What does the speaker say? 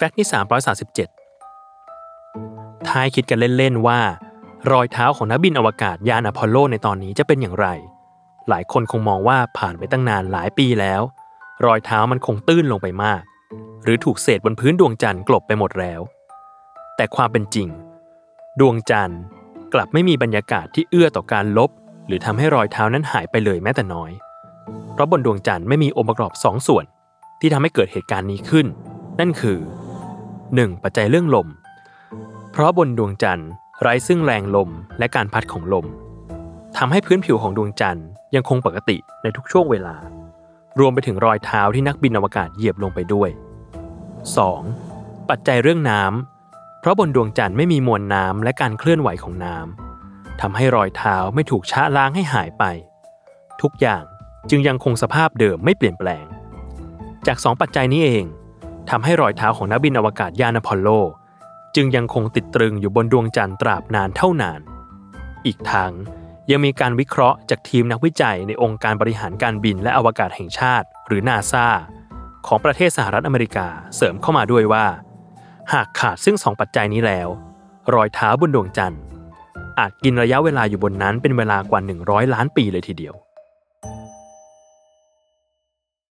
fact ที่ 337 ทายคิดกันเล่น ๆ ว่า รอยเท้าของนักบินอวกาศยานอพอลโลในตอนนี้จะเป็นอย่างไร หลายคนคงมองว่าผ่านไปตั้งนานหลายปีแล้ว รอยเท้ามันคงตื้นลงไปมาก หรือถูกเศษบนพื้นดวงจันทร์กลบไปหมดแล้ว แต่ความเป็นจริง ดวงจันทร์กลับไม่มีบรรยากาศที่เอื้อต่อการลบ หรือทำให้รอยเท้านั้นหายไปเลยแม้แต่น้อย เพราะบนดวงจันทร์ไม่มีองค์ประกอบสองส่วน ที่ทำให้เกิดเหตุการณ์นี้ขึ้น นั่นคือ 1. ปัจจัยเรื่องลม เพราะบนดวงจันทร์ไร้ซึ่งแรงลมและการพัดของลมทำให้พื้นผิวของดวงจันทร์ยังคงปกติในทุกช่วงเวลา รวมไปถึงรอยเท้าที่นักบินอวกาศเหยียบลงไปด้วย 2. ปัจจัยเรื่องน้ำเพราะบนดวงจันทร์ไม่มีมวลน้ำและการเคลื่อนไหวของน้ำทำให้รอยเท้าไม่ถูกชะล้างให้หายไป ทุกอย่างจึงยังคงสภาพเดิมไม่เปลี่ยนแปลง จากสองปัจจัยนี้เอง ทำให้รอยเท้าของนักบินอวกาศยานอพอลโล จึงยังคงติดตรึงอยู่บนดวงจันทร์ตราบนานเท่านาน อีกทั้งยังมีการวิเคราะห์จากทีมนักวิจัยในองค์การบริหารการบินและอวกาศแห่งชาติ หรือนาซาของประเทศสหรัฐอเมริกาเสริมเข้ามาด้วยว่า หากขาดซึ่งสองปัจจัยนี้แล้ว รอยเท้าบนดวงจันทร์ อาจกินระยะเวลาอยู่บนนั้นเป็นเวลากว่า 100 ล้านปีเลยทีเดียว